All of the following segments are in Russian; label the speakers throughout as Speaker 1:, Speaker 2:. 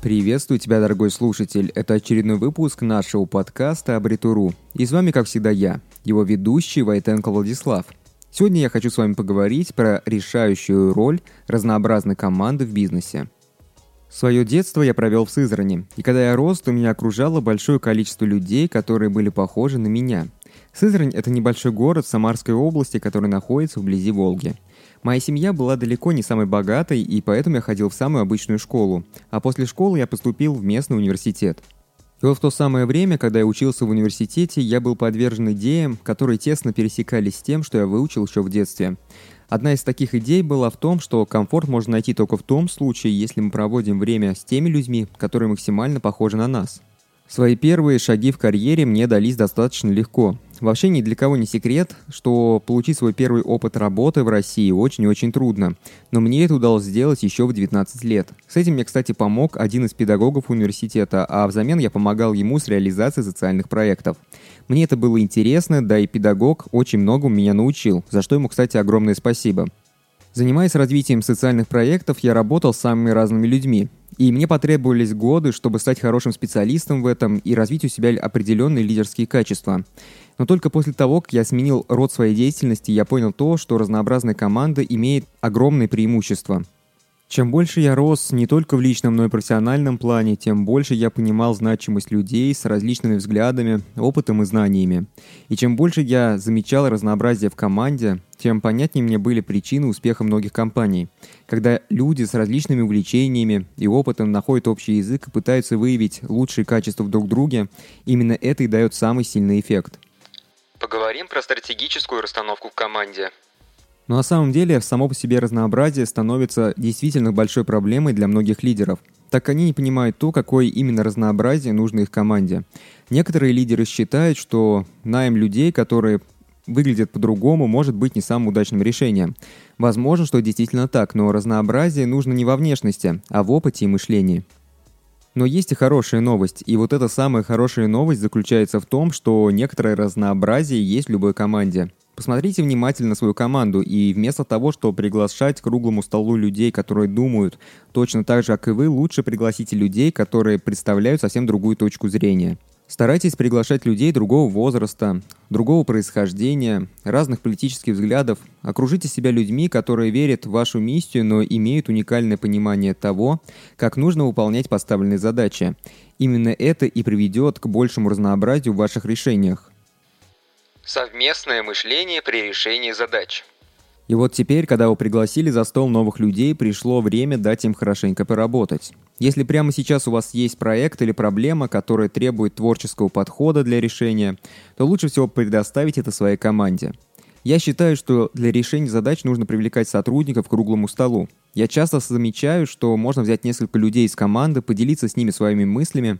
Speaker 1: Приветствую тебя, дорогой слушатель. Это очередной выпуск нашего подкаста «Абритуру». И с вами, как всегда, я, его ведущий Войтенко Владислав. Сегодня я хочу с вами поговорить про решающую роль разнообразной команды в бизнесе. Свое детство я провел в Сызрани, и когда я рос, то меня окружало большое количество людей, которые были похожи на меня. Сызрань – это небольшой город в Самарской области, который находится вблизи Волги – Моя семья была далеко не самой богатой, и поэтому я ходил в самую обычную школу, а после школы я поступил в местный университет. И вот в то самое время, когда я учился в университете, я был подвержен идеям, которые тесно пересекались с тем, что я выучил еще в детстве. Одна из таких идей была в том, что комфорт можно найти только в том случае, если мы проводим время с теми людьми, которые максимально похожи на нас. Свои первые шаги в карьере мне дались достаточно легко. Вообще ни для кого не секрет, что получить свой первый опыт работы в России очень и очень трудно. Но мне это удалось сделать еще в 19 лет. С этим мне, кстати, помог один из педагогов университета, а взамен я помогал ему с реализацией социальных проектов. Мне это было интересно, да и педагог очень многому меня научил, за что ему, кстати, огромное спасибо. Занимаясь развитием социальных проектов, я работал с самыми разными людьми. И мне потребовались годы, чтобы стать хорошим специалистом в этом и развить у себя определенные лидерские качества. Но только после того, как я сменил род своей деятельности, я понял то, что разнообразная команда имеет огромные преимущества. Чем больше я рос не только в личном, но и профессиональном плане, тем больше я понимал значимость людей с различными взглядами, опытом и знаниями. И чем больше я замечал разнообразие в команде, тем понятнее мне были причины успеха многих компаний. Когда люди с различными увлечениями и опытом находят общий язык и пытаются выявить лучшие качества в друг друге, именно это и дает самый сильный эффект.
Speaker 2: Поговорим про стратегическую расстановку в команде.
Speaker 1: Но на самом деле само по себе разнообразие становится действительно большой проблемой для многих лидеров, так как они не понимают то, какое именно разнообразие нужно их команде. Некоторые лидеры считают, что найм людей, которые выглядят по-другому, может быть не самым удачным решением. Возможно, что действительно так, но разнообразие нужно не во внешности, а в опыте и мышлении. Но есть и хорошая новость, и вот эта самая хорошая новость заключается в том, что некоторое разнообразие есть в любой команде. Посмотрите внимательно свою команду, и вместо того, чтобы приглашать к круглому столу людей, которые думают точно так же, как и вы, лучше пригласите людей, которые представляют совсем другую точку зрения. Старайтесь приглашать людей другого возраста, другого происхождения, разных политических взглядов. Окружите себя людьми, которые верят в вашу миссию, но имеют уникальное понимание того, как нужно выполнять поставленные задачи. Именно это и приведет к большему разнообразию в ваших решениях.
Speaker 2: Совместное мышление при решении задач.
Speaker 1: И вот теперь, когда вы пригласили за стол новых людей, пришло время дать им хорошенько поработать. Если прямо сейчас у вас есть проект или проблема, которая требует творческого подхода для решения, то лучше всего предоставить это своей команде. Я считаю, что для решения задач нужно привлекать сотрудников к круглому столу. Я часто замечаю, что можно взять несколько людей из команды, поделиться с ними своими мыслями,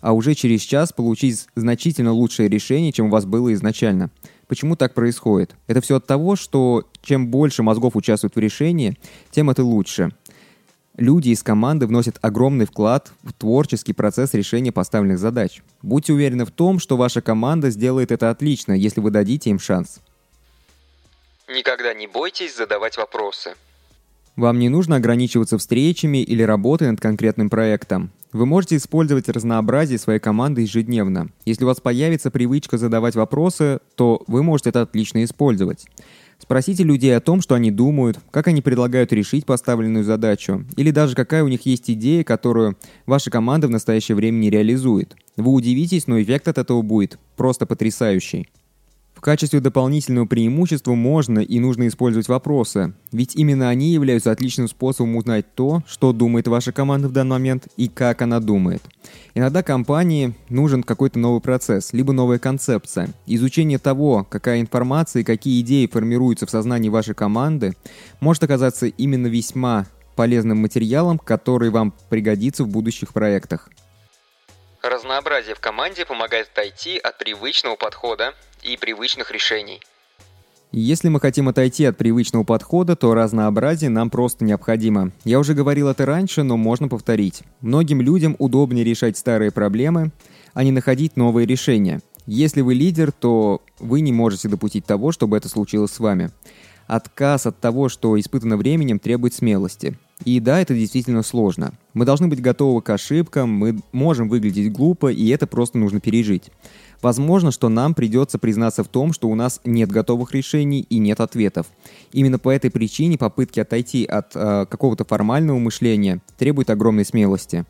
Speaker 1: а уже через час получить значительно лучшее решение, чем у вас было изначально. Почему так происходит? Это все от того, что чем больше мозгов участвует в решении, тем это лучше. Люди из команды вносят огромный вклад в творческий процесс решения поставленных задач. Будьте уверены в том, что ваша команда сделает это отлично, если вы дадите им шанс.
Speaker 2: Никогда не бойтесь задавать вопросы.
Speaker 1: Вам не нужно ограничиваться встречами или работой над конкретным проектом. Вы можете использовать разнообразие своей команды ежедневно. Если у вас появится привычка задавать вопросы, то вы можете это отлично использовать. Спросите людей о том, что они думают, как они предлагают решить поставленную задачу, или даже какая у них есть идея, которую ваша команда в настоящее время не реализует. Вы удивитесь, но эффект от этого будет просто потрясающий. В качестве дополнительного преимущества можно и нужно использовать вопросы, ведь именно они являются отличным способом узнать то, что думает ваша команда в данный момент и как она думает. Иногда компании нужен какой-то новый процесс, либо новая концепция. Изучение того, какая информация и какие идеи формируются в сознании вашей команды, может оказаться именно весьма полезным материалом, который вам пригодится в будущих проектах.
Speaker 2: Разнообразие в команде помогает отойти от привычного подхода и привычных решений.
Speaker 1: Если мы хотим отойти от привычного подхода, то разнообразие нам просто необходимо. Я уже говорил это раньше, но можно повторить. Многим людям удобнее решать старые проблемы, а не находить новые решения. Если вы лидер, то вы не можете допустить того, чтобы это случилось с вами. Отказ от того, что испытано временем, требует смелости. И да, это действительно сложно. Мы должны быть готовы к ошибкам, мы можем выглядеть глупо, и это просто нужно пережить. Возможно, что нам придется признаться в том, что у нас нет готовых решений и нет ответов. Именно по этой причине попытки отойти от э, какого-то формального мышления требуют огромной смелости.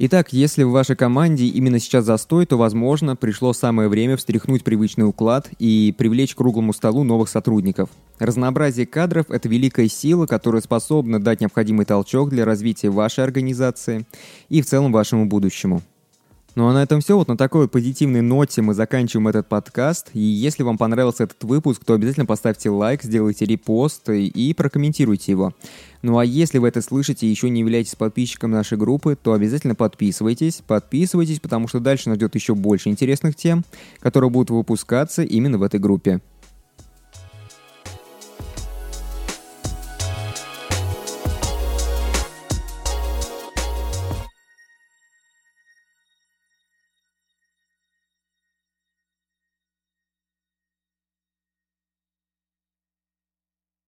Speaker 1: Итак, если в вашей команде именно сейчас застой, то, возможно, пришло самое время встряхнуть привычный уклад и привлечь к круглому столу новых сотрудников. Разнообразие кадров – это великая сила, которая способна дать необходимый толчок для развития вашей организации и в целом вашему будущему. Ну а на этом все. Вот на такой позитивной ноте мы заканчиваем этот подкаст. И если вам понравился этот выпуск, то обязательно поставьте лайк, сделайте репост и, прокомментируйте его. Ну а если вы это слышите и еще не являетесь подписчиком нашей группы, то обязательно подписывайтесь. Подписывайтесь, потому что дальше нас ждет еще больше интересных тем, которые будут выпускаться именно в этой группе.